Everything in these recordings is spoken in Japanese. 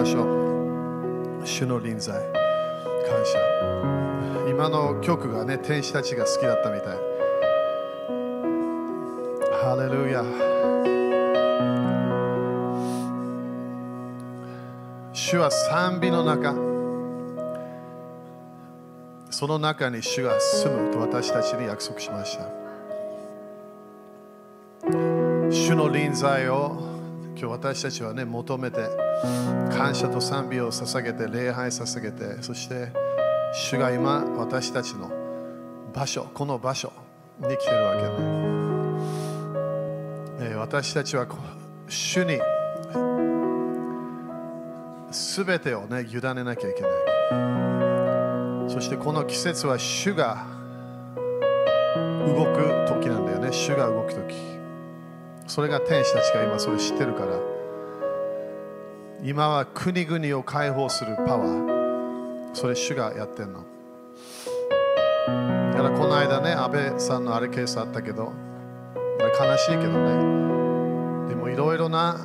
ましょう。主の臨在、感謝。今の曲がね、天使たちが好きだったみたい。ハレルヤ。主は賛美の中、その中に主が住むと私たちに約束しました。主の臨在を今日私たちはね求めて感謝と賛美を捧げて礼拝捧げてそして主が今私たちの場所この場所に来てるわけね、えー私たちは主に全てをね委ねなきゃいけない。そしてこの季節は主が動く時なんだよね。主が動く時。それが天使たちが今それ知ってるから今は国々を解放するパワーそれ主がやってんの。だからこの間ね安倍さんのあれケースあったけど悲しいけどねでもいろいろな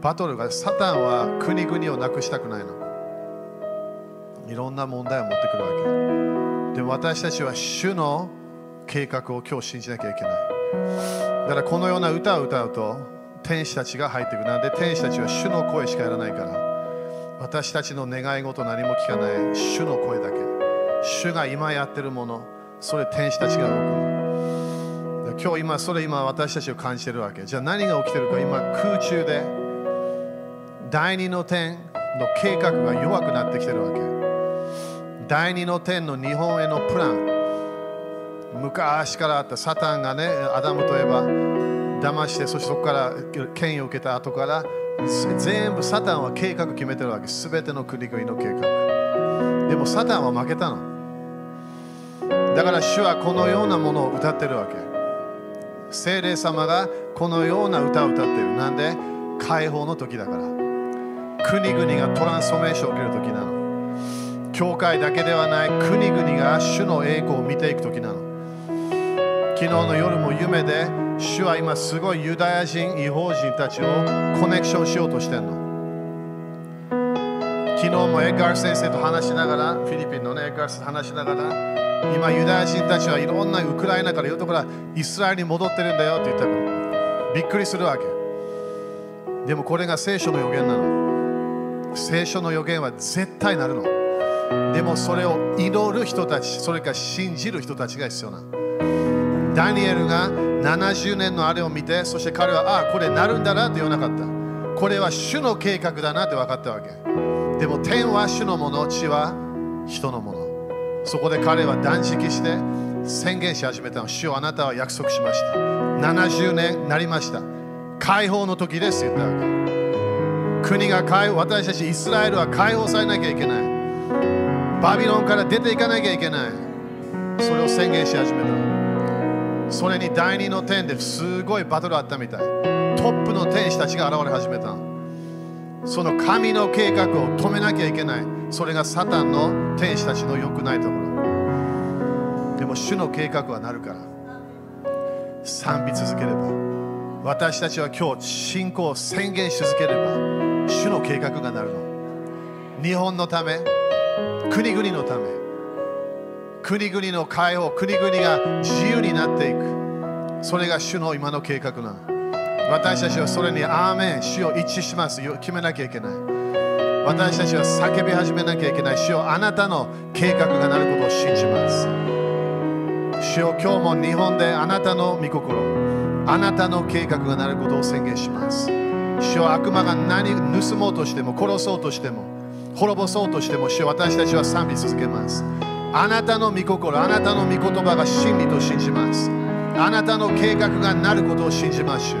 バトルがサタンは国々をなくしたくないの。いろんな問題を持ってくるわけ。でも私たちは主の計画を今日信じなきゃいけない。だからこのような歌を歌うと天使たちが入ってくる。なんで天使たちは主の声しかやらないから。私たちの願い事何も聞かない。主の声だけ。主が今やってるもの。それ天使たちが動く今日今それ今私たちを感じてるわけ。じゃあ何が起きてるか。今空中で第二の点の計画が弱くなってきてるわけ。第二の点の日本へのプラン。昔からあったサタンがねアダムといえば騙してそしてそこから権威を受けた後から全部サタンは計画決めてるわけ。全ての国々の計画。でもサタンは負けたの。だから主はこのようなものを歌ってるわけ。精霊様がこのような歌を歌ってる。なんで？解放の時だから。国々がトランスフォーメーションを受ける時なの。教会だけではない。国々が主の栄光を見ていく時なの。昨日の夜も夢で主は今すごいユダヤ人、違法人たちをコネクションしようとしてるの。昨日もエッガー先生と話しながらフィリピンのねエッガー先生と話しながら今ユダヤ人たちはいろんなウクライナからいろんなところイスラエルに戻ってるんだよって言ったからびっくりするわけ。でもこれが聖書の予言なの。聖書の予言は絶対なるの。でもそれを祈る人たちそれから信じる人たちが必要なの。ダニエルが70年のあれを見てそして彼はああこれなるんだなって言わなかった。これは主の計画だなって分かったわけ。でも天は主のもの地は人のもの。そこで彼は断食して宣言し始めたの。主よあなたは約束しました。70年なりました。解放の時です言ったわけ。国が解放私たちイスラエルは解放されなきゃいけない。バビロンから出ていかなきゃいけない。それを宣言し始めた。それに第二の点ですごいバトルあったみたい。トップの天使たちが現れ始めた。その神の計画を止めなきゃいけない。それがサタンの天使たちの良くないところ。でも主の計画はなるから。賛美続ければ。私たちは今日信仰を宣言し続ければ。主の計画がなるの。日本のため。国々のため。国々の解放国々が自由になっていく。それが主の今の計画なの。私たちはそれにアーメン。主を一致します。決めなきゃいけない。私たちは叫び始めなきゃいけない。主よあなたの計画がなることを信じます。主よ今日も日本であなたの御心あなたの計画がなることを宣言します。主よ悪魔が何盗もうとしても殺そうとしても滅ぼそうとしても主よ私たちは賛美続けます。あなたの御心あなたの御言葉が真理と信じます。あなたの計画がなることを信じますよ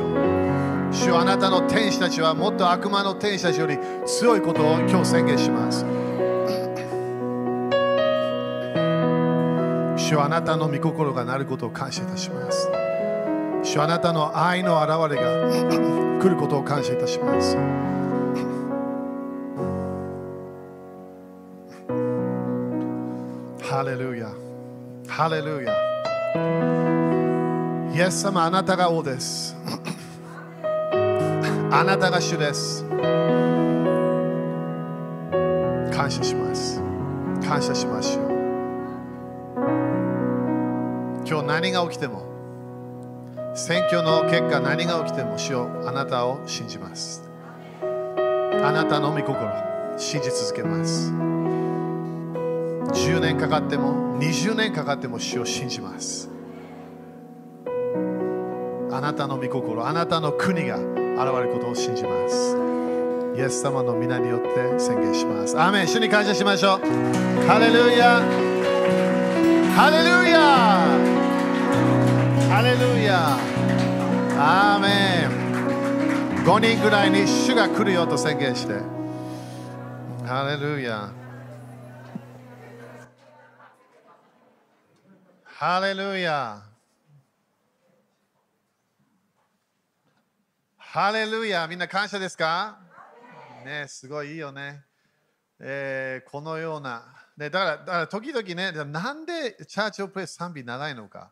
主よあなたの天使たちはもっと悪魔の天使たちより強いことを今日宣言します。主よあなたの御心がなることを感謝いたします。主よあなたの愛の現れが来ることを感謝いたします。ハレルヤハレルヤイエス様あなたが王ですあなたが主です感謝します感謝しましょう今日何が起きても選挙の結果何が起きても主よあなたを信じますあなたの御心信じ続けます10年かかっても20年かかっても主を信じます。あなたの御心あなたの国が現れることを信じます。イエス様の皆によって宣言します。アーメン。主に感謝しましょう。ハレルヤ。ハレルヤ。ハレルヤ。アーメン。5人ぐらいに主が来るよと宣言して。ハレルヤ。ハレルヤハレルヤみんな感謝ですか？ねすごいいいよね。えー、このような、ね、だからだから時々ね、なんでチャーチオプレス賛美長いのか。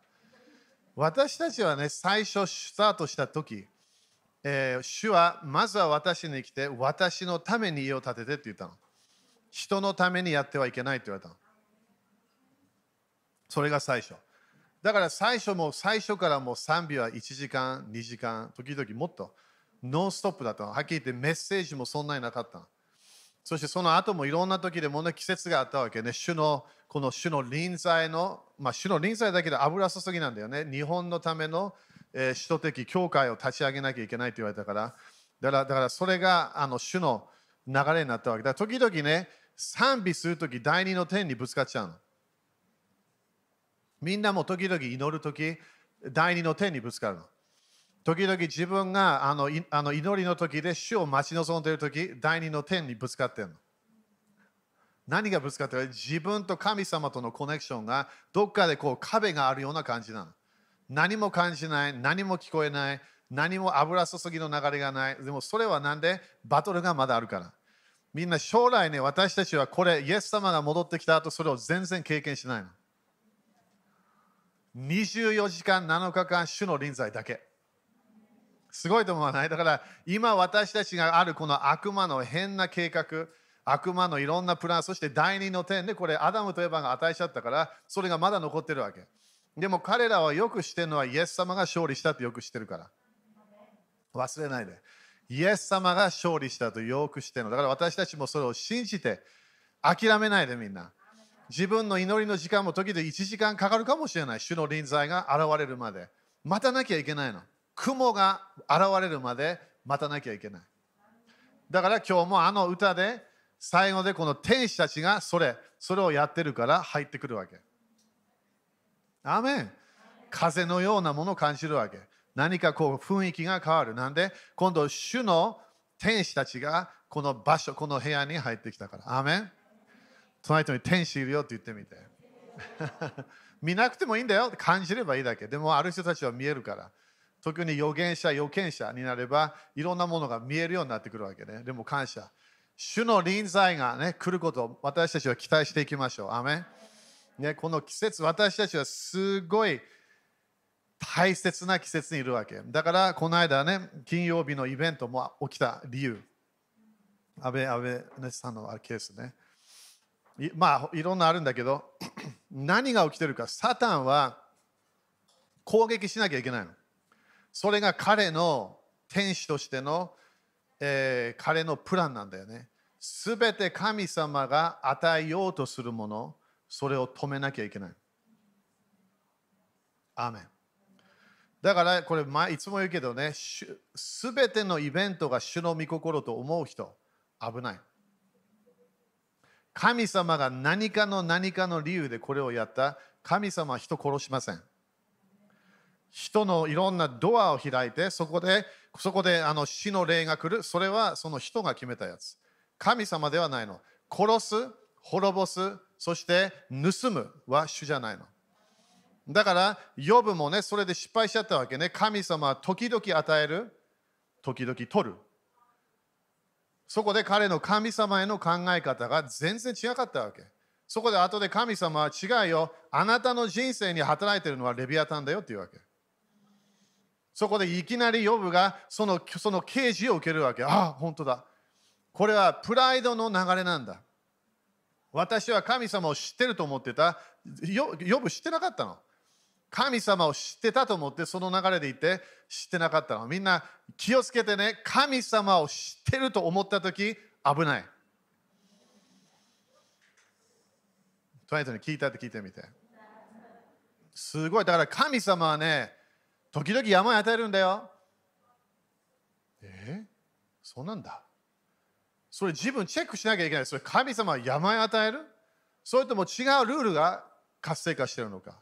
私たちはね、最初スタートした時、えー、主はまずは私に来て、私のために家を建ててって言ったの。人のためにやってはいけないって言われたの。それが最初。だから最初も最初からもう賛美は1時間、2時間、時々もっとノンストップだった。はっきり言ってメッセージもそんなになかったそしてその後もいろんな時でもね、季節があったわけね。主の、この主の臨在の、まあ主の臨在だけで油注ぎなんだよね。日本のための、えー、首都的教会を立ち上げなきゃいけないって言われたから。だから、だからそれがあの主の流れになったわけだ。時々ね、賛美するとき、第二の天にぶつかっちゃうの。みんなも時々祈るとき、第二の天にぶつかるの。時々自分があのあの祈りの時で主を待ち望んでいる時、第二の天にぶつかってるの。何がぶつかってる自分と神様とのコネクションがどっかでこう壁があるような感じなの。何も感じない、何も聞こえない、何も油注ぎの流れがない。でもそれはなんでバトルがまだあるから。みんな将来ね、私たちはこれ、イエス様が戻ってきた後、それを全然経験しないの。24時間7日間、主の臨在だけ。すごいと思わない？だから今私たちがあるこの悪魔の変な計画、悪魔のいろんなプラン、そして第二の点でこれアダムとエヴァが与えちゃったから、それがまだ残ってるわけ。でも彼らはよく知ってるのはイエス様が勝利したってよく知ってるから。忘れないで。イエス様が勝利したとよく知ってるの。だから私たちもそれを信じて諦めないでみんな。自分の祈りの時間も時で1時間かかるかもしれない。主の臨在が現れるまで。待たなきゃいけないの。雲が現れるまで待たなきゃいけない。だから今日もあの歌で最後でこの天使たちがそれ、それをやってるから入ってくるわけ。アメン風のようなものを感じるわけ。何かこう雰囲気が変わる。なんで今度主の天使たちがこの場所、この部屋に入ってきたから。アメン隣人に天使いるよって言ってみて。見なくてもいいんだよって。感じればいいだけ。でもある人たちは見えるから。特に預言者、預言者になれば、いろんなものが見えるようになってくるわけね。でも感謝。主の臨在が、ね、来ることを私たちは期待していきましょう。アメね、この季節、私たちはすごい大切な季節にいるわけ。だから、この間ね、金曜日のイベントも起きた理由。安倍、安倍さんのケースね。まあ、いろんなあるんだけど、何が起きてるか、サタンは攻撃しなきゃいけないの。それが彼の天使としての、えー、彼のプランなんだよね。すべて神様が与えようとするもの、それを止めなきゃいけない。アーメンだからこれ、いつも言うけどね、すべてのイベントが主の御心と思う人、危ない。神様が何かの何かの理由でこれをやった、神様は人殺しません。人のいろんなドアを開いて、そこで、そこであの死の霊が来る。それはその人が決めたやつ。神様ではないの。殺す、滅ぼす、そして盗むは主じゃないの。だから、ヨブもね、それで失敗しちゃったわけね。神様は時々与える、時々取る。そこで彼の神様への考え方が全然違かったわけ。そこで後で神様は違うよ。あなたの人生に働いてるのはレビアタンだよっていうわけ。そこでいきなりヨブがそのその刑事を受けるわけ。ああ、本当だ。これはプライドの流れなんだ。私は神様を知ってると思ってた。よ呼ぶ知ってなかったの。神様を知ってたと思ってその流れでいて知ってなかったの。みんな気をつけてね。神様を知ってると思ったとき危ない。隣人に聞いたって聞いてみて。すごい。だから神様はね、時々山を与えるんだよ。え？そうなんだ。それ自分チェックしなきゃいけない。それ神様は山を与える？それとも違うルールが活性化してるのか？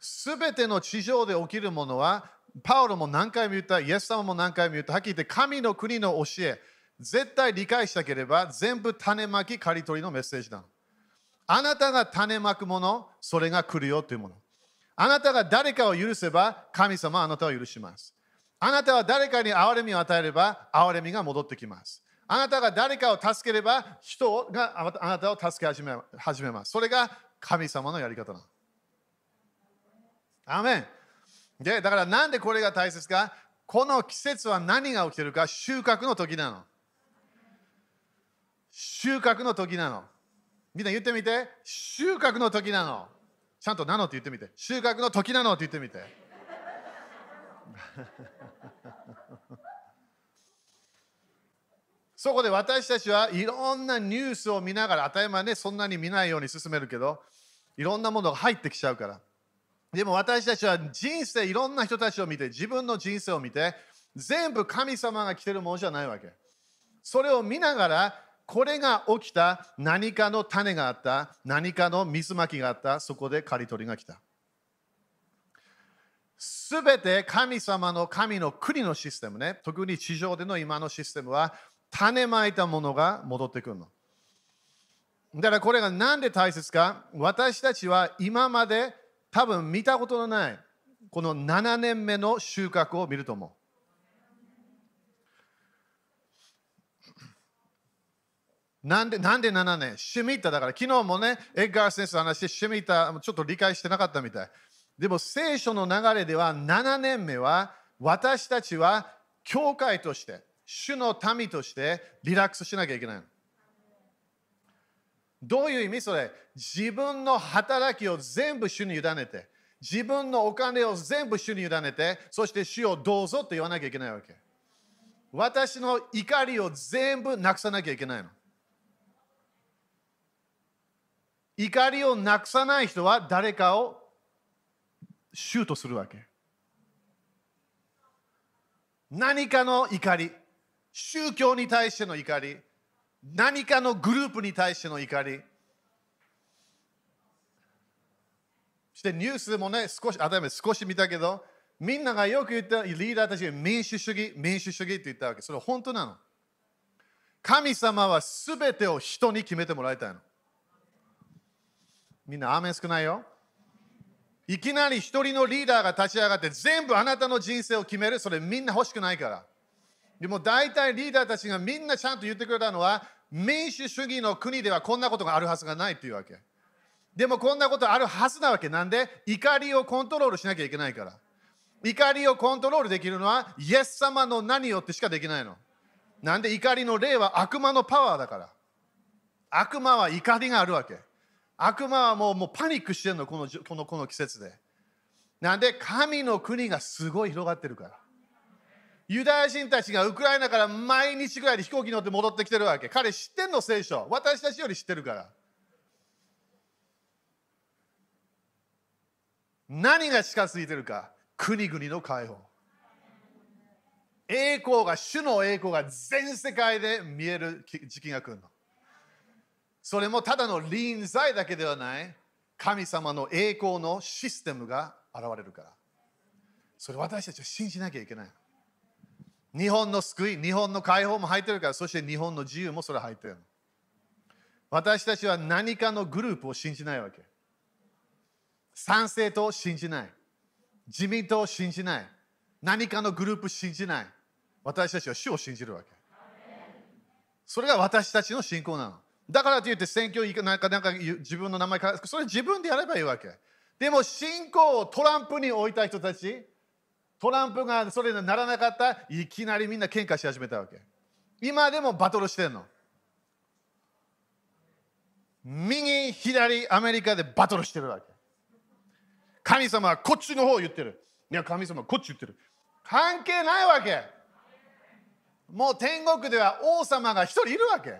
すべての地上で起きるものは、パウロも何回も言った、イエス様も何回も言った、はっきり言って神の国の教え、絶対理解したければ全部種まき刈り取りのメッセージなの。あなたが種まくもの、それが来るよというもの。あなたが誰かを許せば、神様はあなたを許します。あなたは誰かに憐れみを与えれば、憐れみが戻ってきます。あなたが誰かを助ければ、人があなたを助け始め始めます。それが神様のやり方なの。アメンでだからなんでこれが大切か？この季節は何が起きてるか？収穫の時なの。収穫の時なの。みんな言ってみて。収穫の時なの。ちゃんとなのって言ってみて。収穫の時なのって言ってみて。そこで私たちはいろんなニュースを見ながら、当たり前ね、そんなに見ないように進めるけど、いろんなものが入ってきちゃうから。でも私たちは人生いろんな人たちを見て自分の人生を見て全部神様が来てるものじゃないわけ。それを見ながらこれが起きた何かの種があった何かの水まきがあったそこで刈り取りが来た。すべて神様の神の国のシステムね特に地上での今のシステムは種まいたものが戻ってくるの。だからこれが何で大切か私たちは今まで多分見たことのないこの7年目の収穫を見ると思う。なんでなんで7年？シュミッタだから昨日もね、エッガー先生の話でシュミッタちょっと理解してなかったみたい。でも聖書の流れでは7年目は私たちは教会として、主の民としてリラックスしなきゃいけないの。どういう意味？それ自分の働きを全部主に委ねて、自分のお金を全部主に委ねて、そして主をどうぞと言わなきゃいけないわけ。私の怒りを全部なくさなきゃいけないの。怒りをなくさない人は誰かをシュートするわけ。何かの怒り、宗教に対しての怒り、何かのグループに対しての怒り。そしてニュースでもね、少し、あため少し見たけど、みんながよく言ったリーダーたちが民主主義、民主主義って言ったわけ。それ本当なの。神様はすべてを人に決めてもらいたいの。みんな、アーメン少ないよ。いきなり一人のリーダーが立ち上がって全部あなたの人生を決める、それみんな欲しくないから。でも大体リーダーたちがみんなちゃんと言ってくれたのは、民主主義の国ではこんなことがあるはずがないっていうわけ。でもこんなことあるはずなわけ。なんで？怒りをコントロールしなきゃいけないから。怒りをコントロールできるのは、イエス様の何よってしかできないの。なんで？怒りの霊は悪魔のパワーだから。悪魔は怒りがあるわけ。悪魔はもうもうパニックしてるのこのこのこの季節で。なんで？神の国がすごい広がってるから。ユダヤ人たちがウクライナから毎日ぐらいで飛行機乗って戻ってきてるわけ。彼知ってんの聖書。私たちより知ってるから。何が近づいてるか国々の解放。栄光が、主の栄光が全世界で見える時期が来るの。それもただの臨在だけではない神様の栄光のシステムが現れるから。それ私たちは信じなきゃいけない。日本の救い、日本の解放も入ってるから、そして日本の自由もそれ入ってる。私たちは何かのグループを信じないわけ。賛成党を信じない。自民党を信じない。何かのグループを信じない。私たちは主を信じるわけ。それが私たちの信仰なの。だからといって選挙なんかなんか自分の名前から、それ自分でやればいいわけ。でも信仰をトランプに置いた人たち、トランプがそれにならなかった、いきなりみんな喧嘩し始めたわけ。今でもバトルしてんの。右、左、アメリカでバトルしてるわけ。神様はこっちの方を言ってる。いや、神様こっち言ってる。関係ないわけ。もう天国では王様が一人いるわけ。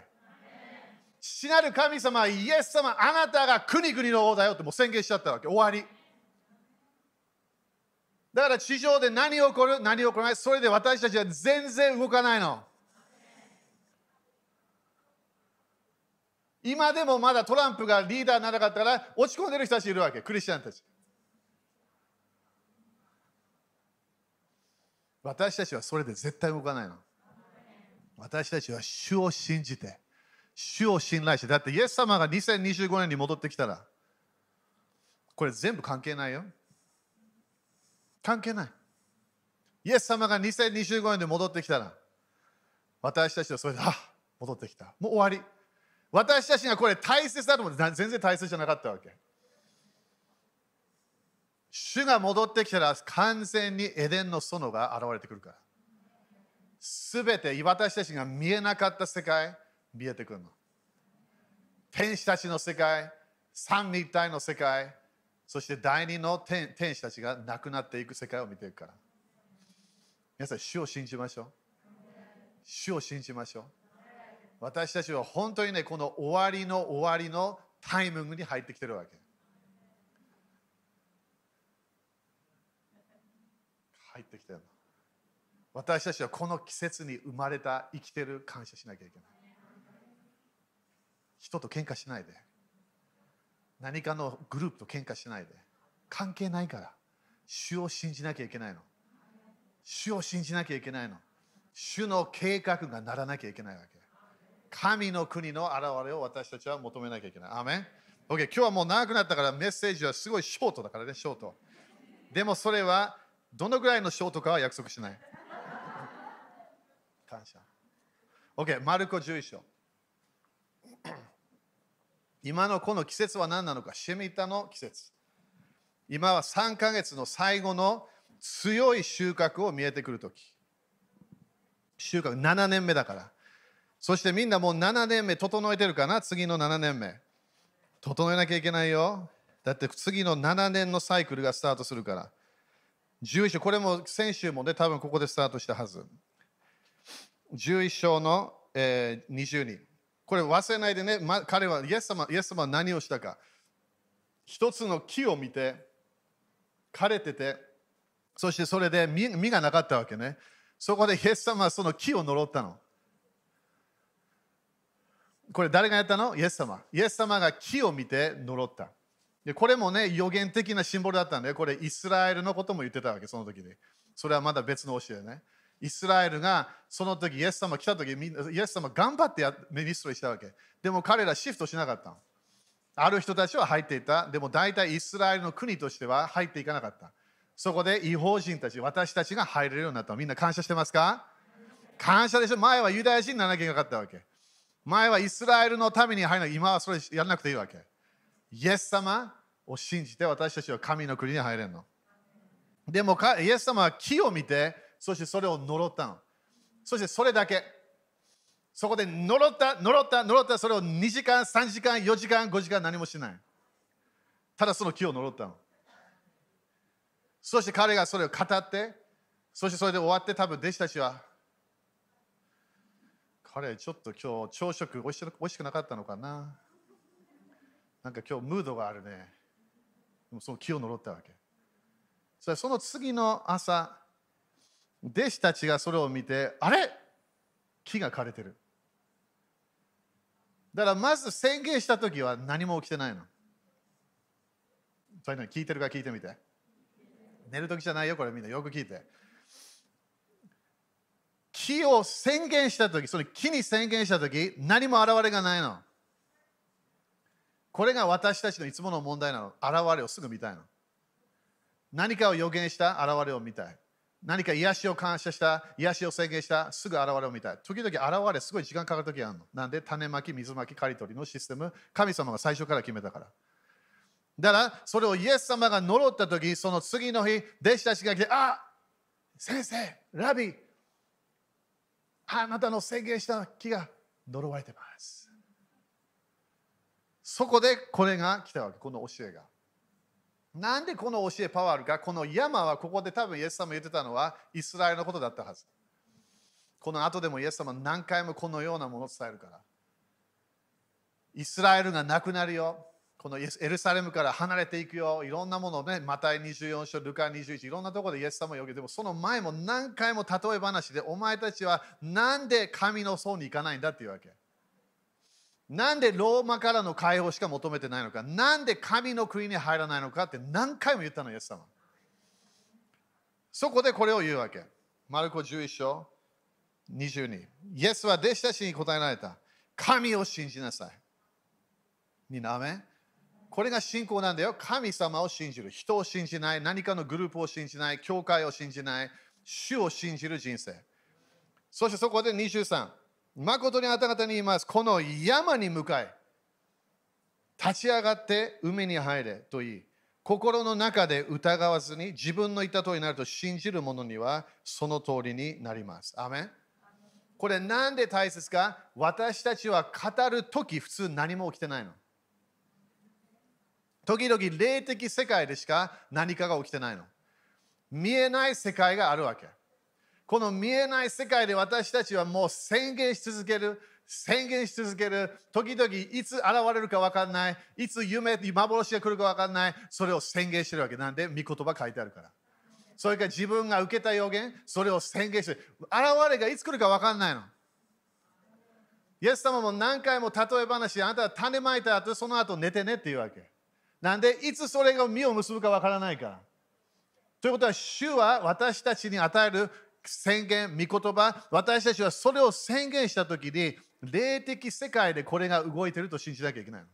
父なる神様、イエス様、あなたが国々の王だよってもう宣言しちゃったわけ。終わり。だから地上で何起こる何起こらないそれで私たちは全然動かないの。今でもまだトランプがリーダーにならなかったから落ち込んでる人たちいるわけ、クリスチャンたち。私たちはそれで絶対動かないの。私たちは主を信じて、主を信頼して、だってイエス様が2025年に戻ってきたら、これ全部関係ないよ。関係ない。イエス様が2025年で戻ってきたら、私たちはそれで、あ戻ってきた。もう終わり。私たちがこれ大切だと思って全然大切じゃなかったわけ。主が戻ってきたら完全にエデンの園が現れてくるから。すべて私たちが見えなかった世界、見えてくるの。天使たちの世界、三位一体の世界、そして第二の天天使たちが亡くなっていく世界を見ていくから。皆さん、主を信じましょう。主を信じましょう。私たちは本当にね、この終わりの終わりのタイミングに入ってきてるわけ。入ってきてるの。私たちはこの季節に生まれた生きてる感謝しなきゃいけない。人と喧嘩しないで。何かのグループと喧嘩しないで。関係ないから。主を信じなきゃいけないの。主を信じなきゃいけないの。主の計画がならなきゃいけないわけ。神の国の現れを私たちは求めなきゃいけない。アメン ?OK、今日はもう長くなったからメッセージはすごいショートだからね、ショート。でもそれはどのぐらいのショートかは約束しない。感謝。OK、マルコ11章。今のこの季節は何なのか、シェミタの季節。今は3ヶ月の最後の強い収穫を見えてくるとき。収穫7年目だから。そしてみんなもう7年目整えてるかな？次の7年目。整えなきゃいけないよ。だって次の7年のサイクルがスタートするから。11章、これも先週もね、多分ここでスタートしたはず。11章の、えー、22。これ忘れないでね、ま、彼はイエス様イエス様は何をしたか。一つの木を見て、枯れてて、そしてそれで実がなかったわけね。そこでイエス様はその木を呪ったの。これ誰がやったの？イエス様。イエス様が木を見て呪った。でこれもね、予言的なシンボルだったんで、これイスラエルのことも言ってたわけ、その時に。それはまだ別の教えね。イスラエルがその時、イエス様来た時、イエス様頑張ってやミニストリーしたわけ。でも彼らシフトしなかった。ある人たちは入っていた。でも大体イスラエルの国としては入っていかなかった。そこで違法人たち、私たちが入れるようになった。みんな感謝してますか？感謝でしょ？前はユダヤ人にならなきゃいけなかったわけ。前はイスラエルのために入らない。今はそれやらなくていいわけ。イエス様を信じて私たちは神の国に入れるの。でもイエス様は木を見て、そしてそれを呪ったの。そしてそれだけ。そこで呪った、呪った、呪った、それを2時間、3時間、4時間、5時間何もしない。ただその木を呪ったの。そして彼がそれを語って、そしてそれで終わって多分弟子たちは彼ちょっと今日朝食おいしおいしくなかったのかななんか今日ムードがあるね。でもその気を呪ったわけ。それその次の朝、弟子たちがそれを見て、あれ？木が枯れてる。だからまず宣言した時は何も起きてないの。そういうの聞いてるか聞いてみて。寝る時じゃないよ、これみんなよく聞いて。木を宣言したとき、その木に宣言したとき、何も現れがないの。これが私たちのいつもの問題なの。現れをすぐ見たいの。何かを予言した現れを見たい。何か癒しを感謝した、癒しを宣言した、すぐ現れを見たい。時々現れ、すごい時間かかるときあるの。なんで種まき、水まき、刈り取りのシステム、神様が最初から決めたから。だから、それをイエス様が呪ったとき、その次の日、弟子たちが来て、あ先生、ラビ、あなたの宣言した木が呪われてます。そこでこれが来たわけ、この教えが。なんでこの教えパワーあるかこの山はここで多分イエス様言ってたのはイスラエルのことだったはず。この後でもイエス様何回もこのようなものを伝えるから。イスラエルがなくなるよ。このエルサレムから離れていくよ。いろんなものをね、マタイ24章、ルカ21、いろんなところでイエス様を呼びでもその前も何回も例え話で、お前たちはなんで神の層に行かないんだっていうわけ。なんでローマからの解放しか求めてないのか、なんで神の国に入らないのかって何回も言ったの、イエス様。そこでこれを言うわけ。マルコ11章22。イエスは弟子たちに答えられた。神を信じなさい。みんな、めこれが信仰なんだよ。神様を信じる。人を信じない。何かのグループを信じない。教会を信じない。主を信じる人生。そしてそこで23。誠にあなた方に言います。この山に向かい、立ち上がって海に入れと言い、心の中で疑わずに自分の言った通りになると信じる者にはその通りになります。アメンこれなんで大切か？私たちは語るとき普通何も起きてないの。時々霊的世界でしか何かが起きてないの。見えない世界があるわけ。この見えない世界で私たちはもう宣言し続ける。宣言し続ける。時々いつ現れるか分かんない。いつ夢、幻が来るか分かんない。それを宣言してるわけ。なんで、御言葉書いてあるから。それから自分が受けた予言、それを宣言してる。現れがいつ来るか分かんないの。イエス様も何回も例え話、あなたは種まいた後、その後寝てねっていうわけ。なんで、いつそれが実を結ぶか分からないから。ということは、主は私たちに与える宣言、御言葉、私たちはそれを宣言したときに、霊的世界でこれが動いてると信じなきゃいけないの。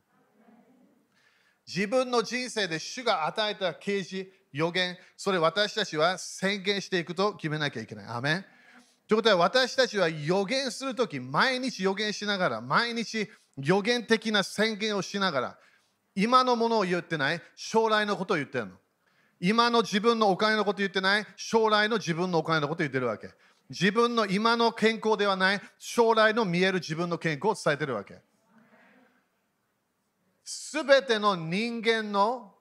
自分の人生で主が与えた啓示、予言、それ私たちは宣言していくと決めなきゃいけない。アメンということは私たちは予言するとき、毎日予言しながら、毎日予言的な宣言をしながら、今のものを言ってない、将来のことを言ってるの。今の自分のお金のこと言ってない、将来の自分のお金のこと言ってるわけ。自分の今の健康ではない、将来の見える自分の健康を伝えてるわけ。すべての人間の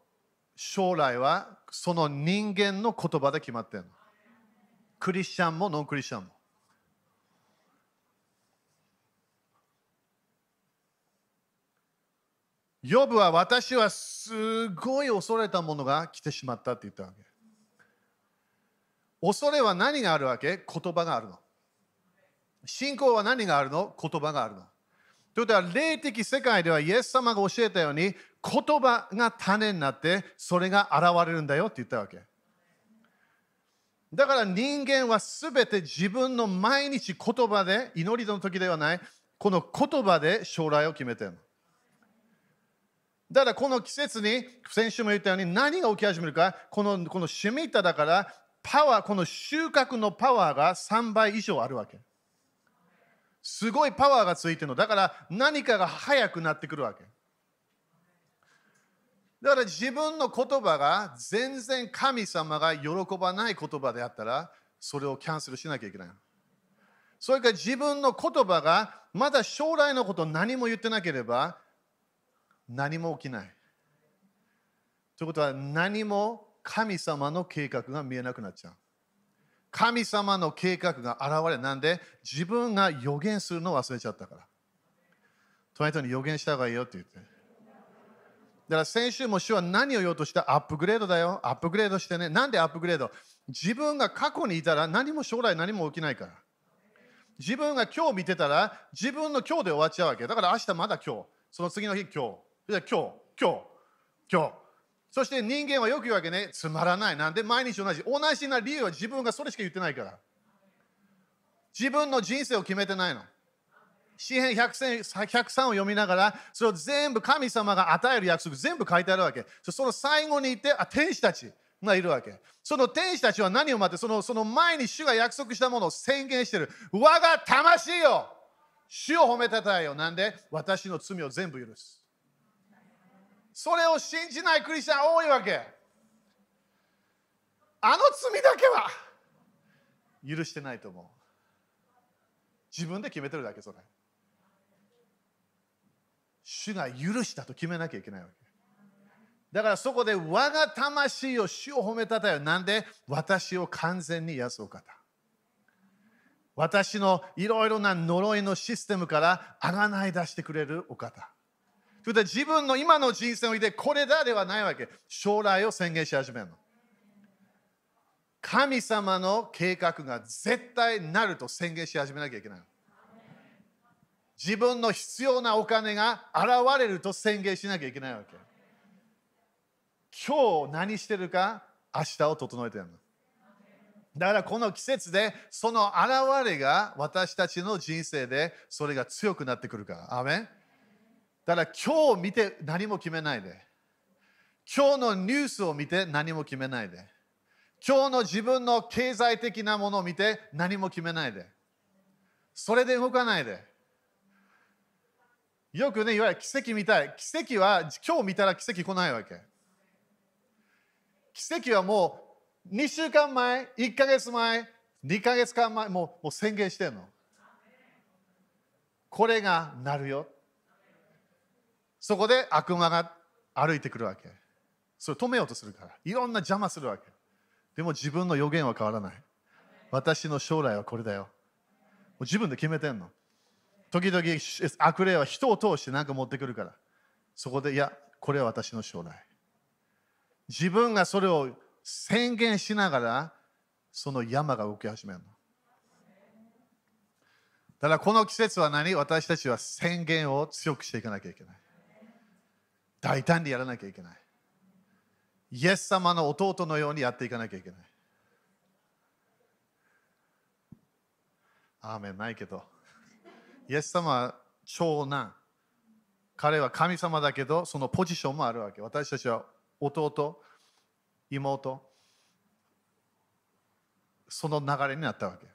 将来は、その人間の言葉で決まってるの。クリスチャンもノンクリスチャンも。ヨブは私はすごい恐れたものが来てしまったって言ったわけ。恐れは何があるわけ？言葉があるの。信仰は何があるの？言葉があるの。ということは、霊的世界ではイエス様が教えたように、言葉が種になって、それが現れるんだよって言ったわけ。だから人間はすべて自分の毎日言葉で、祈りの時ではない、この言葉で将来を決めてるの。だからこの季節に、先週も言ったように何が起き始めるか、このこのシュミタだから、パワー、この収穫のパワーが3倍以上あるわけ。すごいパワーがついてるの。だから何かが早くなってくるわけ。だから自分の言葉が全然神様が喜ばない言葉であったら、それをキャンセルしなきゃいけない。それから自分の言葉がまだ将来のこと何も言ってなければ、何も起きない。ということは何も神様の計画が見えなくなっちゃう。神様の計画が現れなんで？自分が予言するのを忘れちゃったから。隣人に予言した方がいいよって言って。だから先週も主は何を言おうとしたアップグレードだよ。アップグレードしてね。なんでアップグレード？自分が過去にいたら何も将来何も起きないから。自分が今日見てたら自分の今日で終わっちゃうわけ。だから明日まだ今日。その次の日今日。今日、今日、今日。そして人間はよく言うわけね、つまらない。なんで毎日同じ。同じな理由は自分がそれしか言ってないから。自分の人生を決めてないの。詩篇103を読みながら、それを全部神様が与える約束、全部書いてあるわけ。その最後にいて、あ、天使たちがいるわけ。その天使たちは何を待って、そのその前に主が約束したものを宣言してる。我が魂よ主を褒めたたえよ。なんで私の罪を全部許す。それを信じないクリスチャン多いわけ。あの罪だけは許してないと思う。自分で決めてるだけ、それ。主が許したと決めなきゃいけないわけ。だからそこで我が魂を主を褒めたたえ。なんで？私を完全に癒すお方。私のいろいろな呪いのシステムからあがない出してくれるお方。それで自分の今の人生をいてこれだではないわけ。将来を宣言し始めるの。神様の計画が絶対なると宣言し始めなきゃいけない。自分の必要なお金が現れると宣言しなきゃいけないわけ。今日何してるか明日を整えてるの。だからこの季節でその現れが私たちの人生でそれが強くなってくるから。アメンだから今日見て何も決めないで。今日のニュースを見て何も決めないで。今日の自分の経済的なものを見て何も決めないで。それで動かないで。よくね、いわゆる奇跡見たい。奇跡は今日見たら奇跡来ないわけ。奇跡はもう2週間前、1ヶ月前、2ヶ月間前、もうもう宣言してるの。これがなるよ。そこで悪魔が歩いてくるわけ。それ止めようとするから。いろんな邪魔するわけ。でも自分の予言は変わらない。私の将来はこれだよ。もう自分で決めてんの。時々悪霊は人を通して何か持ってくるから。そこで、いや、これは私の将来。自分がそれを宣言しながら、その山が動き始めるの。だからこの季節は何？私たちは宣言を強くしていかなきゃいけない。大胆にやらなきゃいけない。イエス様の弟のようにやっていかなきゃいけない。アーメンないけど。イエス様は長男。彼は神様だけど、そのポジションもあるわけ。私たちは弟、妹、その流れになったわけ。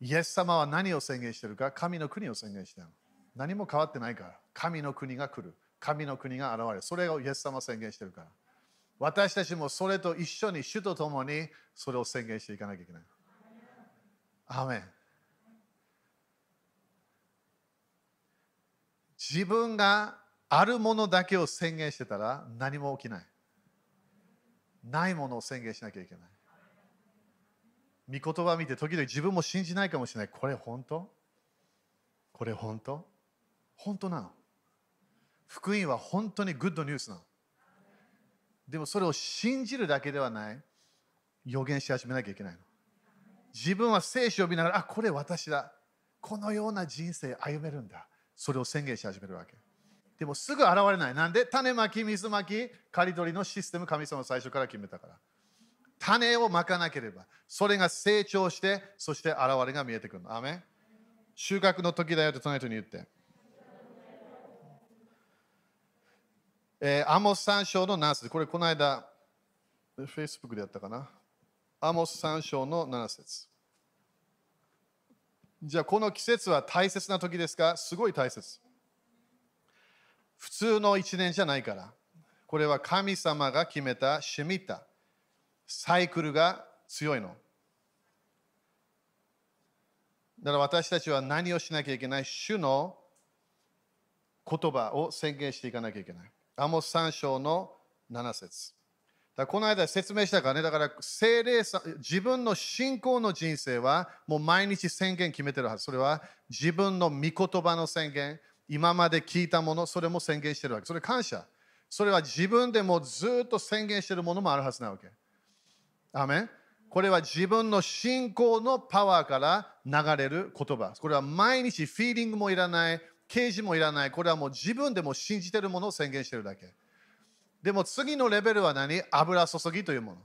イエス様は何を宣言しているか？神の国を宣言している。何も変わってないから。神の国が来る。神の国が現れる。それをイエス様宣言してるから。私たちもそれと一緒に主と共にそれを宣言していかなきゃいけない。アメン自分があるものだけを宣言してたら何も起きない。ないものを宣言しなきゃいけない。御言葉見て時々自分も信じないかもしれない。これ本当？これ本当？本当なの福音は本当にグッドニュースなの。でもそれを信じるだけではない。予言し始めなきゃいけないの。自分は聖書を見ながら、あ、これ私だ。このような人生歩めるんだ。それを宣言し始めるわけ。でもすぐ現れない。なんで？種まき、水まき、刈り取りのシステム、神様最初から決めたから。種をまかなければ、それが成長して、そして現れが見えてくるの。アメ収穫の時だよって隣人に言って。えー、アモス3章の7節これこの間、Facebook でやったかな？アモス3章の7節じゃあこの季節は大切な時ですか？すごい大切。普通の一年じゃないから。これは神様が決めたシミタ。サイクルが強いの。だから私たちは何をしなきゃいけない？主の言葉を宣言していかなきゃいけない。アモス3章の7節だこの間説明したからね、だから精霊さん自分の信仰の人生はもう毎日宣言決めてるはず。それは自分の御言葉の宣言、今まで聞いたもの、それも宣言してるわけ。それ感謝。それは自分でもずっと宣言してるものもあるはずなわけ。アメンこれは自分の信仰のパワーから流れる言葉。これは毎日フィーリングもいらない、啓示もいらない。これはもう自分でも信じてるものを宣言してるだけ。でも次のレベルは何？油注ぎというもの。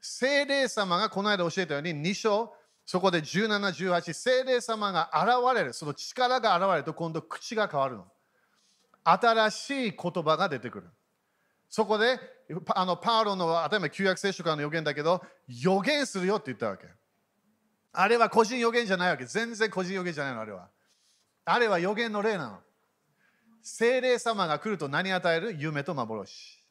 精霊様がこの間教えたように2章、そこで17、18、精霊様が現れる、その力が現れると今度口が変わるの。新しい言葉が出てくる。そこであのパウロの頭旧約聖書からの予言だけど予言するよって言ったわけ。あれは個人予言じゃないわけ。全然個人予言じゃないの、あれは。あれは予言の例なの。精霊様が来ると何与える？夢と幻。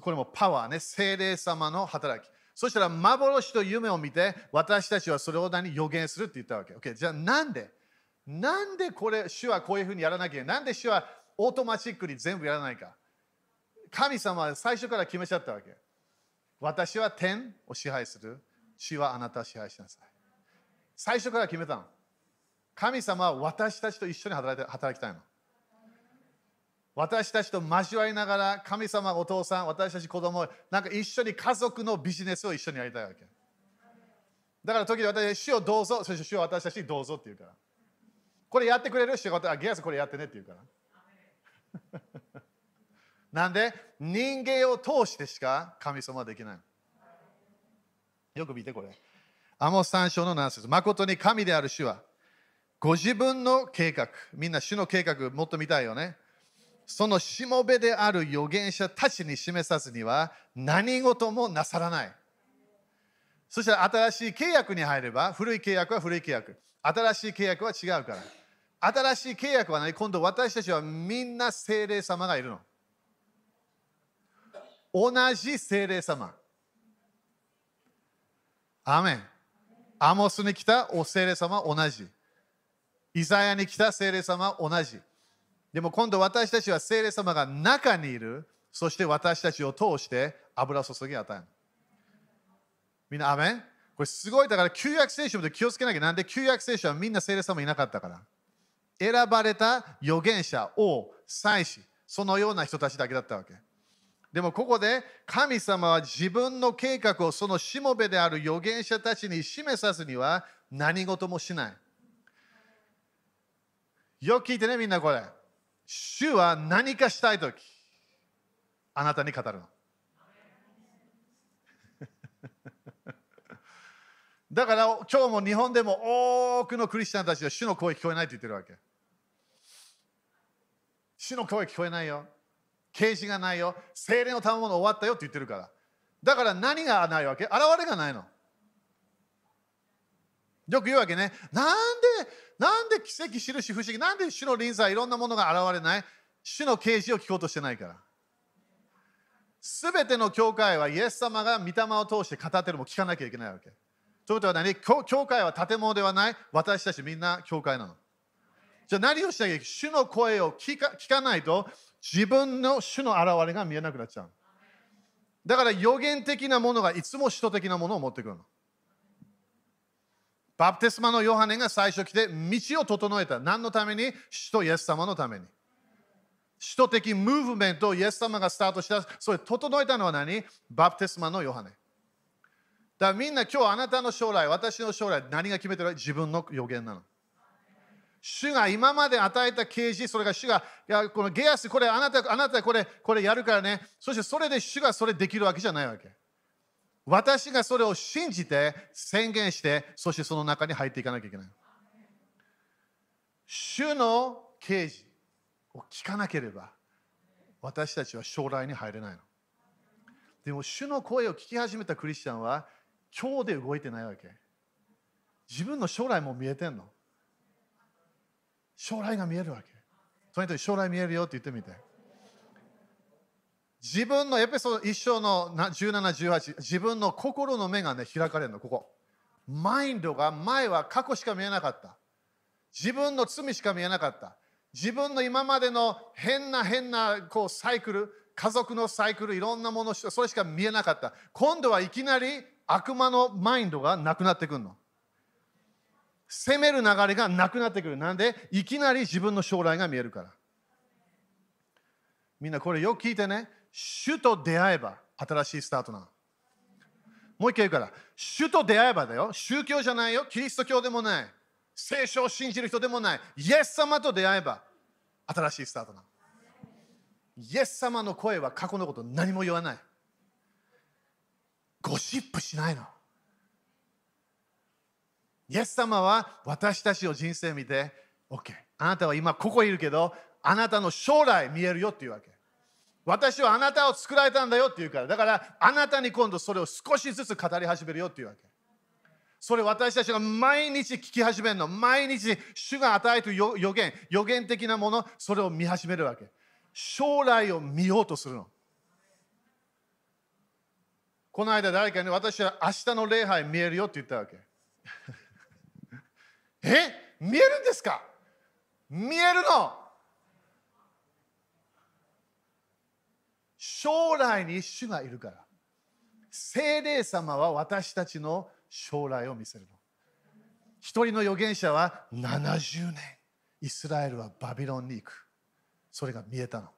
これもパワーね、精霊様の働き。そしたら幻と夢を見て、私たちはそれを何？予言するって言ったわけ。OK、じゃあなんで？なんでこれ、主はこういうふうにやらなきゃいけない？なんで主はオートマチックに全部やらないか？神様は最初から決めちゃったわけ。私は天を支配する。主はあなたを支配しなさい。最初から決めたの。神様は私たちと一緒に働いて働きたいの。私たちと交わりながら神様、お父さん、私たち子供、なんか一緒に家族のビジネスを一緒にやりたいわけ。だから時々私、主をどうぞ、そして主を私たちにどうぞって言うから。これやってくれる主が、ゲアスこれやってねって言うから。なんで人間を通してしか神様はできない。よく見てこれ。アモス3章の7節誠に神である主は、ご自分の計画、みんな主の計画もっと見たいよね。そのしもべである預言者たちに示さずには何事もなさらない。そして新しい契約に入れば、古い契約は古い契約。新しい契約は違うから。新しい契約は何今度私たちはみんな精霊様がいるの。同じ精霊様。アメン。アモスに来たお精霊様同じ。イザヤに来た精霊様は同じ。でも今度私たちは精霊様が中にいる。そして私たちを通して油注ぎ与える。みんな、アメン？これすごいだから旧約聖書で気をつけなきゃなんで旧約聖書はみんな精霊様いなかったから。選ばれた預言者、王、祭司、そのような人たちだけだったわけ。でもここで神様は自分の計画をそのしもべである預言者たちに示さずには何事もしない。よく聞いてね、みんなこれ。主は何かしたいとき、あなたに語るの。だから今日も日本でも多くのクリスチャンたちは主の声聞こえないと言ってるわけ。主の声聞こえないよ。啓示がないよ。精霊の賜物終わったよって言ってるから。だから何がないわけ？現れがないの。よく言うわけね。なんで、なんで奇跡、印、不思議、なんで主の臨在、いろんなものが現れない？主の啓示を聞こうとしてないから。すべての教会はイエス様が御霊を通して語ってるも聞かなきゃいけないわけ。ということは何？教会は建物ではない？私たちみんな教会なの。じゃあ何をしなきゃいけ？ない主の声を聞か聞かないと自分の主の現れが見えなくなっちゃう。だから予言的なものがいつも使徒的なものを持ってくるの。バプテスマのヨハネが最初来て道を整えた。何のために？使徒イエス様のために。使徒的ムーブメントをイエス様がスタートした。それ整えたのは何？バプテスマのヨハネ。だからみんな今日あなたの将来、私の将来、何が決めてる？自分の予言なの。主が今まで与えた啓示、それが主が、いやこのゲアス、これあなた、あなたこれ、これやるからね。そしてそれで主がそれできるわけじゃないわけ。私がそれを信じて、宣言して、そしてその中に入っていかなきゃいけない。主の啓示を聞かなければ、私たちは将来に入れないの。でも、主の声を聞き始めたクリスチャンは、今日で動いてないわけ。自分の将来も見えてんの。将来が見えるわけ。その人に将来見えるよって言ってみて。自分のエピソード一章の17、18、自分の心の目がね、開かれるの、ここ。マインドが前は過去しか見えなかった。自分の罪しか見えなかった。自分の今までの変な変なこうサイクル、家族のサイクル、いろんなもの、それしか見えなかった。今度はいきなり悪魔のマインドがなくなってくるの。攻める流れがなくなってくる。なんでいきなり自分の将来が見えるから。みんなこれよく聞いてね。主と出会えば新しいスタートなの。もう一回言うから、主と出会えばだよ。宗教じゃないよ。キリスト教でもない。聖書を信じる人でもない。イエス様と出会えば新しいスタートなの。イエス様の声は過去のこと何も言わない。ゴシップしないの。イエス様は私たちの人生見て、OK、あなたは今ここいるけど、あなたの将来見えるよっていうわけ。私はあなたを作られたんだよっていうから、だからあなたに今度それを少しずつ語り始めるよっていうわけ。それ私たちが毎日聞き始めるの。毎日主が与える予言、予言的なもの、それを見始めるわけ。将来を見ようとするの。この間誰かに私は明日の礼拝見えるよって言ったわけ。え？見えるんですか？見えるの将来に主がいるから。聖霊様は私たちの将来を見せるの。一人の預言者は70年。イスラエルはバビロンに行く。それが見えたの。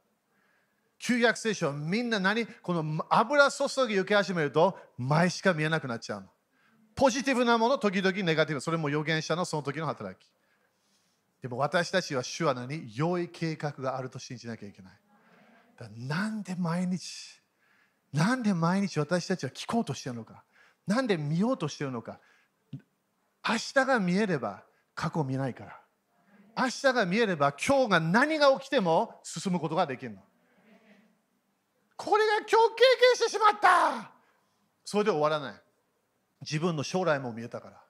旧約聖書はみんな何？この油注ぎ受け始めると前しか見えなくなっちゃうの。ポジティブなもの時々ネガティブ。それも預言者のその時の働き。でも私たちは主は何？良い計画があると信じなきゃいけない。だなんで毎日なんで毎日私たちは聞こうとしてるのかなんで見ようとしてるのか明日が見えれば過去見ないから明日が見えれば今日が何が起きても進むことができるの。これが今日経験してしまった。それで終わらない。自分の将来も見えたから。だか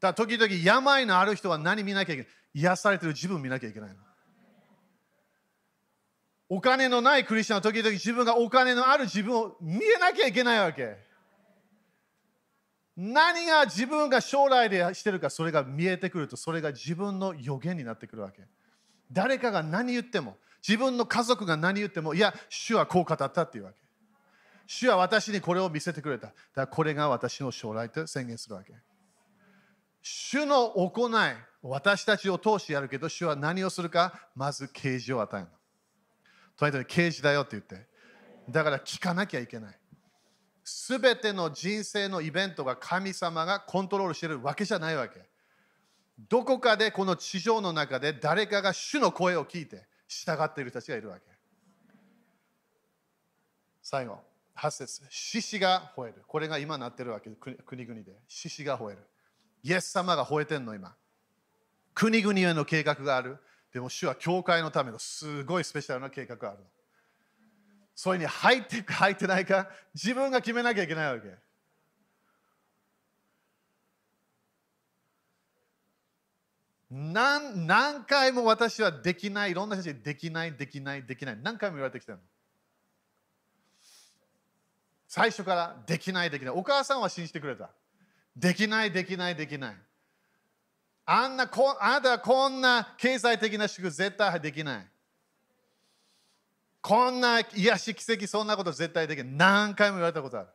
ら時々病のある人は何見なきゃいけない。癒されてる自分見なきゃいけないの。お金のないクリスチャンは時々自分がお金のある自分を見えなきゃいけないわけ。何が自分が将来でしてるかそれが見えてくるとそれが自分の予言になってくるわけ。誰かが何言っても自分の家族が何言ってもいや主はこう語ったっていうわけ。主は私にこれを見せてくれた。だからこれが私の将来と宣言するわけ。主の行い、私たちを通してやるけど、主は何をするか、まず啓示を与える。隣人に刑事だよって言って。だから聞かなきゃいけない。すべての人生のイベントが神様がコントロールしてるわけじゃないわけ。どこかでこの地上の中で誰かが主の声を聞いて従っている人たちがいるわけ。最後、8節獅子が吠える。これが今なってるわけ。国々で。獅子が吠える。イエス様が吠えてんの今。国々への計画がある。でも主は教会のためのすごいスペシャルな計画があるの。それに入っていく入ってないか自分が決めなきゃいけないわけ。何何回も私はできない、いろんな人たちできない、できない、できない、何回も言われてきたの。最初からできない、できない。お母さんは信じてくれた。できない、できない、できない。あんなこあなたはこんな経済的な祝福絶対できない。こんな癒し奇跡そんなこと絶対できない。何回も言われたことある。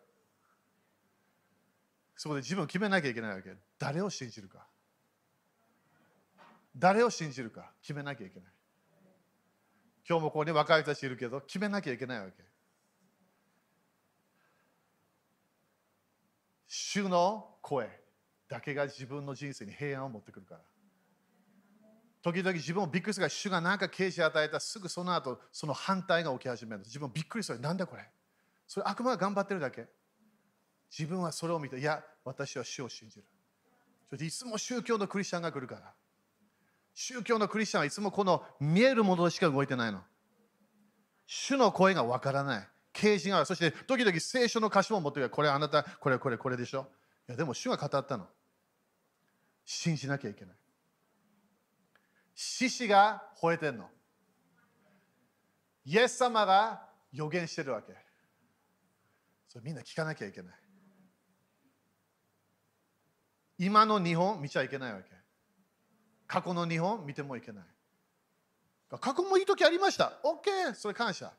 そこで自分を決めなきゃいけないわけ。誰を信じるか。誰を信じるか決めなきゃいけない。今日もここに若い人たちいるけど決めなきゃいけないわけ。主の声。だけが自分の人生に平安を持ってくるから。時々自分をびっくりするから主が何か啓示を与えたすぐその後その反対が起き始める自分びっくりする。なんだこれ。それ悪魔が頑張ってるだけ。自分はそれを見ていや私は主を信じる。そしていつも宗教のクリスチャンが来るから。宗教のクリスチャンはいつもこの見えるものしか動いてないの。主の声がわからない。啓示がある。そして時々聖書の歌詞も持ってくるこれあなたこれこれこれでしょ。いやでも主が語ったの。信じなきゃいけない。獅子が吠えてんの。イエス様が予言してるわけ。それみんな聞かなきゃいけない。今の日本見ちゃいけないわけ。過去の日本見てもいけない。過去もいい時ありました。OK それ感謝。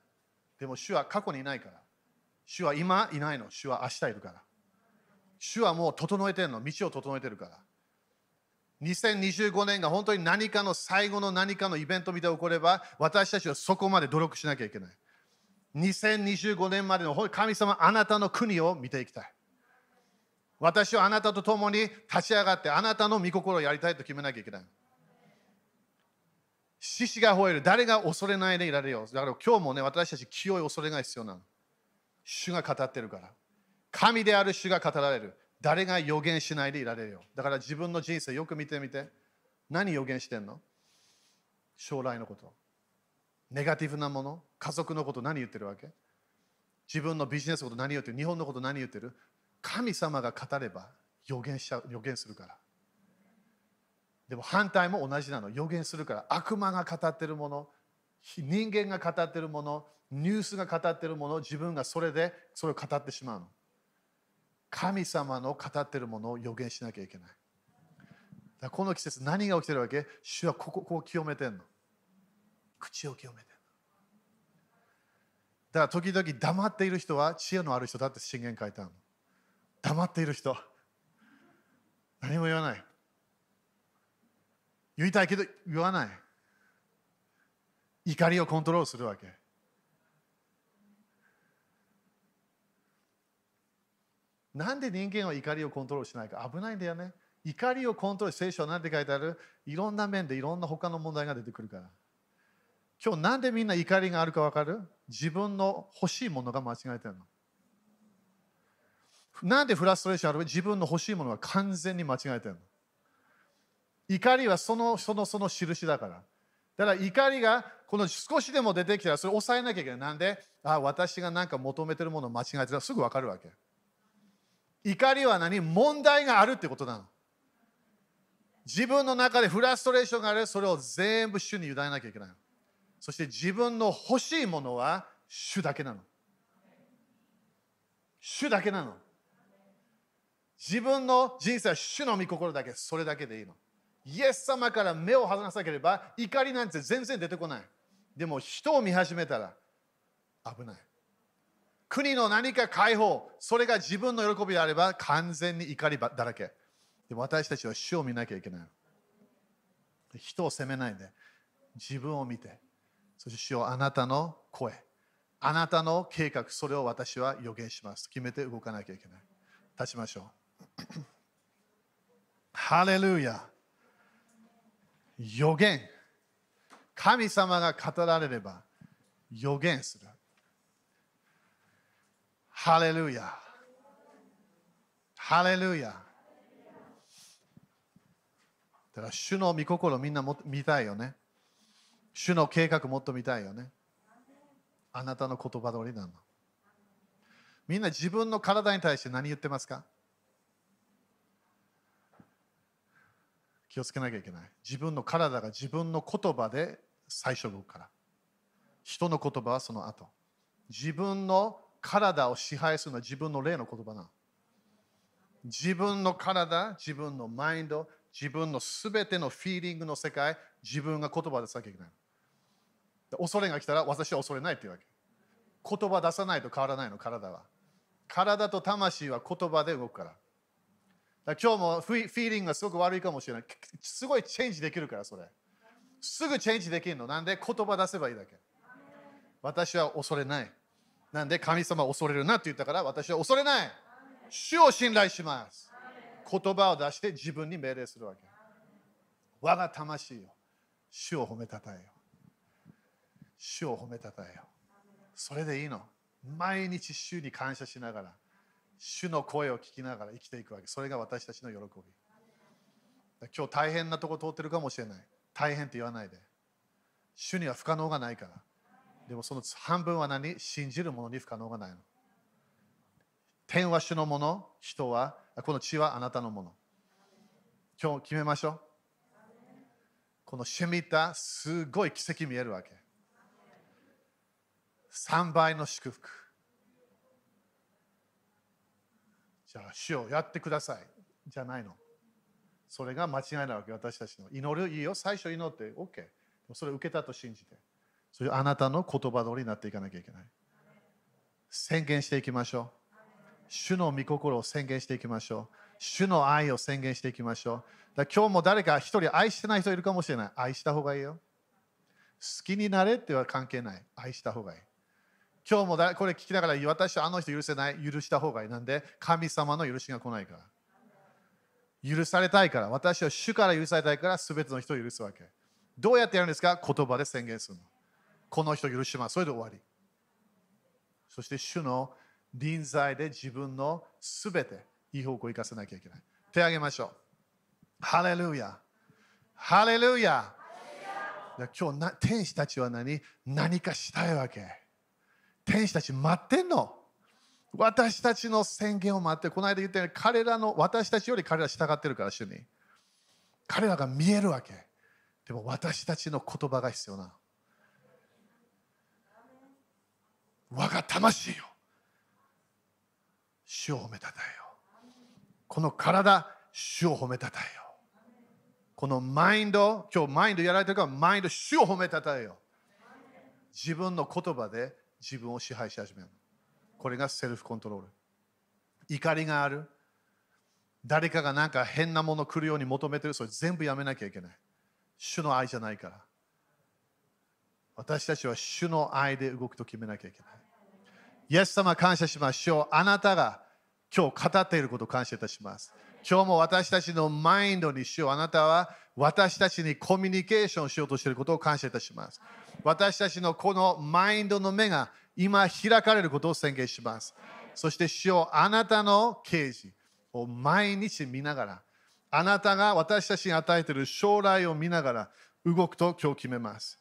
でも主は過去にいないから。主は今いないの。主は明日いるから。主はもう整えてるの。道を整えてるから。2025年が本当に何かの最後の何かのイベントみたいに起これば私たちはそこまで努力しなきゃいけない。2025年までの神様あなたの国を見ていきたい。私はあなたと共に立ち上がってあなたの御心をやりたいと決めなきゃいけない。獅子が吠える。誰が恐れないでいられよだから今日もね私たち清い恐れが必要なの。主が語ってるから。神である主が語られる。誰が予言しないでいられるよ。だから自分の人生よく見てみて。何予言してんの？将来のこと。ネガティブなもの家族のこと何言ってるわけ？自分のビジネスのこと何言ってる？日本のこと何言ってる？神様が語れば予言しちゃう予言するから。でも反対も同じなの。予言するから。悪魔が語ってるもの、人間が語ってるもの、ニュースが語ってるもの、自分がそれでそれを語ってしまうの。神様の語ってるものを予言しなきゃいけない。らこの季節何が起きてるわけ？主はこここう清めてんの。口を清めてんの。だから時々黙っている人は知恵のある人だって信玄書いてあるの。黙っている人。何も言わない。言いたいけど言わない。怒りをコントロールするわけ。なんで人間は怒りをコントロールしないか危ないんだよね。怒りをコントロール聖書は何て書いてある？いろんな面でいろんな他の問題が出てくるから。今日なんでみんな怒りがあるか分かる？自分の欲しいものが間違えてるの。なんでフラストレーションある？自分の欲しいものが完全に間違えてるの。怒りはそのそのその印だから。だから怒りがこの少しでも出てきたらそれを抑えなきゃいけない。なんで？あ私が何か求めてるものを間違えてたらすぐ分かるわけ。怒りは何？問題があるってことなの。自分の中でフラストレーションがある、それを全部主に委ねなきゃいけないの。そして自分の欲しいものは主だけなの。主だけなの。自分の人生は主の御心だけ、それだけでいいの。イエス様から目を離さなければ怒りなんて全然出てこない。でも人を見始めたら危ない。国の何か解放、それが自分の喜びであれば完全に怒りだらけ。で私たちは主を見なきゃいけない。人を責めないで、自分を見て、そして主をあなたの声、あなたの計画、それを私は予言します。決めて動かなきゃいけない。立ちましょう。ハレルヤ。予言。神様が語られれば予言する。ハレルヤ。ハレルヤ。だから主の御心みんなも見たいよね。主の計画もっと見たいよね。あなたの言葉通りなの。みんな自分の体に対して何言ってますか？気をつけなきゃいけない。自分の体が自分の言葉で最初動くから。人の言葉はその後。自分の体を支配するのは自分の霊の言葉な自分の体、自分のマインド、自分のすべてのフィーリングの世界、自分が言葉でさなきゃいけない。恐れが来たら私は恐れないっていうわけ。言葉出さないと変わらないの、体は。体と魂は言葉で動くから。から今日もフィーリングがすごく悪いかもしれない。すごいチェンジできるから、それ。すぐチェンジできるの。なんで？言葉出せばいいだけ。私は恐れない。なんで神様を恐れるなって言ったから私は恐れない。主を信頼します。言葉を出して自分に命令するわけ。我が魂よ。主を褒めたたえよ。主を褒めたたえよ。それでいいの。毎日主に感謝しながら、主の声を聞きながら生きていくわけ。それが私たちの喜び。今日大変なとこ通ってるかもしれない。大変って言わないで。主には不可能がないから。でもその半分は何？信じる者に不可能がないの。天は主のもの、人は、この地はあなたのもの。今日決めましょう。このシェミタ、すごい奇跡見えるわけ。3倍の祝福。じゃあ、主をやってください。じゃないの。それが間違いなわけ、私たちの。祈るいいよ、最初祈って OK。それを受けたと信じて。それあなたの言葉通りになっていかなきゃいけない。宣言していきましょう。主の御心を宣言していきましょう。主の愛を宣言していきましょう。だ今日も誰か一人愛してない人いるかもしれない。愛した方がいいよ。好きになれっては関係ない。愛した方がいい。今日もだこれ聞きながら私はあの人許せない。許した方がいい。なんで？神様の許しが来ないから。許されたいから。私は主から許されたいから全ての人を許すわけ。どうやってやるんですか？言葉で宣言するの。この人許します。それで終わり。そして主の臨在で自分のすべていい方向を生かさなきゃいけない。手を挙げましょう。ハレルヤ。ハレルヤ。今日な天使たちは何？何かしたいわけ。天使たち待ってんの。私たちの宣言を待って、この間言ったように彼らの私たちより彼ら従ってるから主に。彼らが見えるわけ。でも私たちの言葉が必要なの。我が魂よ主を褒めたたえよこの体主を褒めたたえよこのマインド、今日マインドやられてるから、マインド、主を褒めたたえよ。自分の言葉で自分を支配し始める。これがセルフコントロール。怒りがある。誰かがなんか変なもの来るように求めてる。それ全部やめなきゃいけない。主の愛じゃないから。私たちは主の愛で動くと決めなきゃいけない。イエス様感謝しましょう。あなたが今日語っていることを感謝いたします。今日も私たちのマインドにしよう。あなたは私たちにコミュニケーションしようとしていることを感謝いたします。私たちのこのマインドの目が今開かれることを宣言します。そして主よあなたの啓示を毎日見ながら、あなたが私たちに与えている将来を見ながら動くと今日決めます。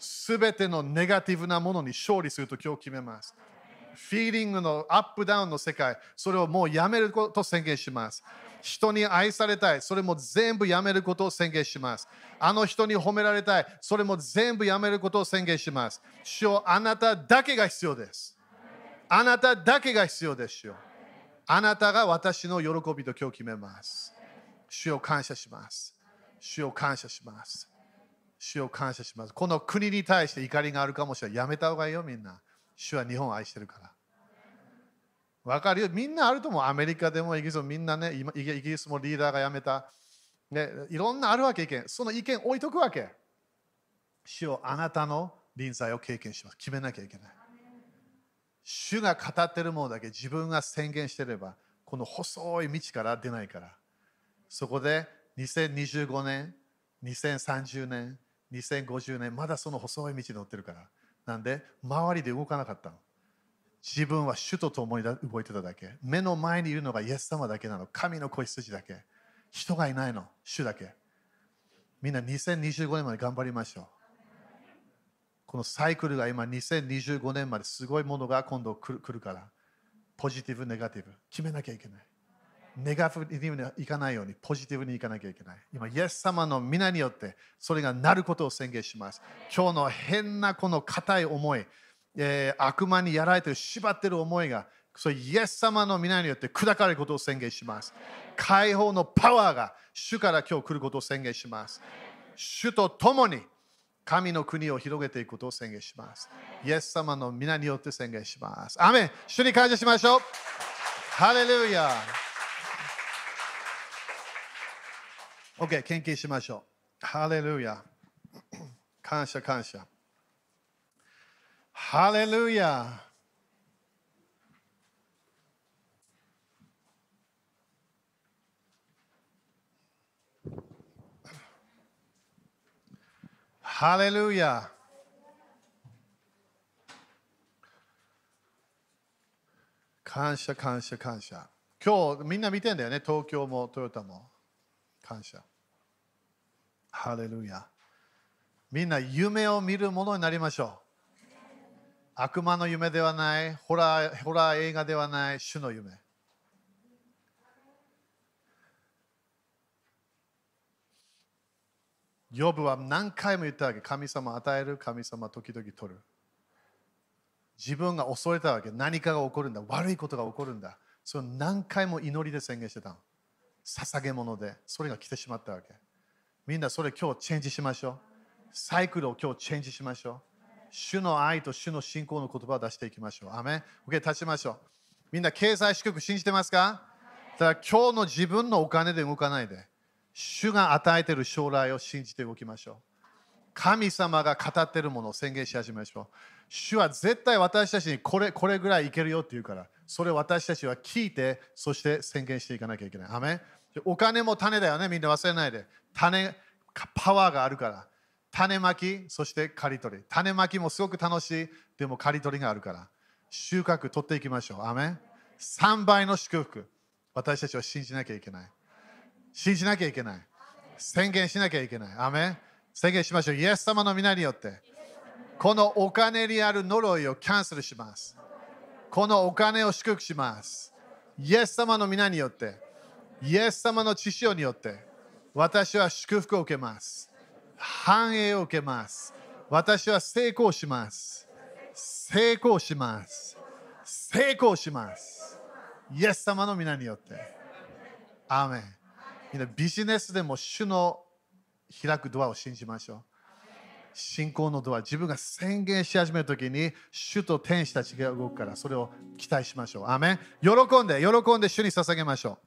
すべてのネガティブなものに勝利すると今日決めます。フィーリングのアップダウンの世界、それをもうやめることを宣言します。人に愛されたい、それも全部やめることを宣言します。あの人に褒められたい、それも全部やめることを宣言します。主よあなただけが必要です。あなただけが必要ですよ。あなたが私の喜びと今日決めます。主を感謝します。主を感謝します。主を感謝します。この国に対して怒りがあるかもしれない。やめた方がいいよ、みんな。主は日本を愛してるから。わかるよ。みんなあると思う。アメリカでもイギリスもみんなね、イギリスもリーダーが辞めた。ね、いろんなあるわけ意見。その意見置いとくわけ。主をあなたの臨在を経験します。決めなきゃいけない。主が語ってるものだけ自分が宣言してれば、この細い道から出ないから。そこで2025年、2030年、2050年、まだその細い道に乗ってるから。なんで、周りで動かなかったの。自分は主と共に動いてただけ。目の前にいるのがイエス様だけなの。神の子羊だけ。人がいないの。主だけ。みんな2025年まで頑張りましょう。このサイクルが今2025年まですごいものが今度来るから。ポジティブ、ネガティブ。決めなきゃいけない。ネガティブにいかないようにポジティブにいかなきゃいけない。今、イエス様の皆によってそれがなることを宣言します。今日の変なこの硬い思い、えー、悪魔にやられてる縛ってる思いがそれイエス様の皆によって砕かれることを宣言します。解放のパワーが主から今日来ることを宣言します。主と共に神の国を広げていくことを宣言します。イエス様の皆によって宣言します。アメン主に感謝しましょう。ハレルヤ OK、献金しましょう。ハレルヤ感謝感謝。ハレルヤハレルヤ感謝感謝感謝。今日みんな見てんだよね？東京もトヨタも。感謝。ハレルヤみんな夢を見るものになりましょう。悪魔の夢ではない。ホラーホラー映画ではない。主の夢。ヨブは何回も言ったわけ。神様与える。神様時々取る。自分が恐れたわけ。何かが起こるんだ。悪いことが起こるんだ。それを何回も祈りで宣言してたの。捧げ物でそれが来てしまったわけみんなそれ今日チェンジしましょうサイクルを今日チェンジしましょう主の愛と主の信仰の言葉を出していきましょう。アメン ?OK、立ちましょう。みんな経済祝福信じてますか？だから今日の自分のお金で動かないで、主が与えている将来を信じて動きましょう。神様が語っているものを宣言し始めましょう。主は絶対私たちにこれこれぐらいいけるよって言うから、それを私たちは聞いて、そして宣言していかなきゃいけない。アメお金も種だよね、みんな忘れないで。種、パワーがあるから。種まき、そして刈り取り。種まきもすごく楽しい、でも刈り取りがあるから、収穫取っていきましょう。アメ ?3 倍の祝福、私たちは信じなきゃいけない。信じなきゃいけない。宣言しなきゃいけない。アメ宣言しましょう。イエス様の皆によって、このお金にある呪いをキャンセルします。このお金を祝福します。イエス様の皆によって、イエス様の血潮によって、私は祝福を受けます。繁栄を受けます。私は成功します。成功します。成功します。イエス様の皆によって。アーメン。ビジネスでも主の開くドアを信じましょう。信仰のドア、自分が宣言し始めるときに、主と天使たちが動くから、それを期待しましょう。アメン喜んで、喜んで主に捧げましょう。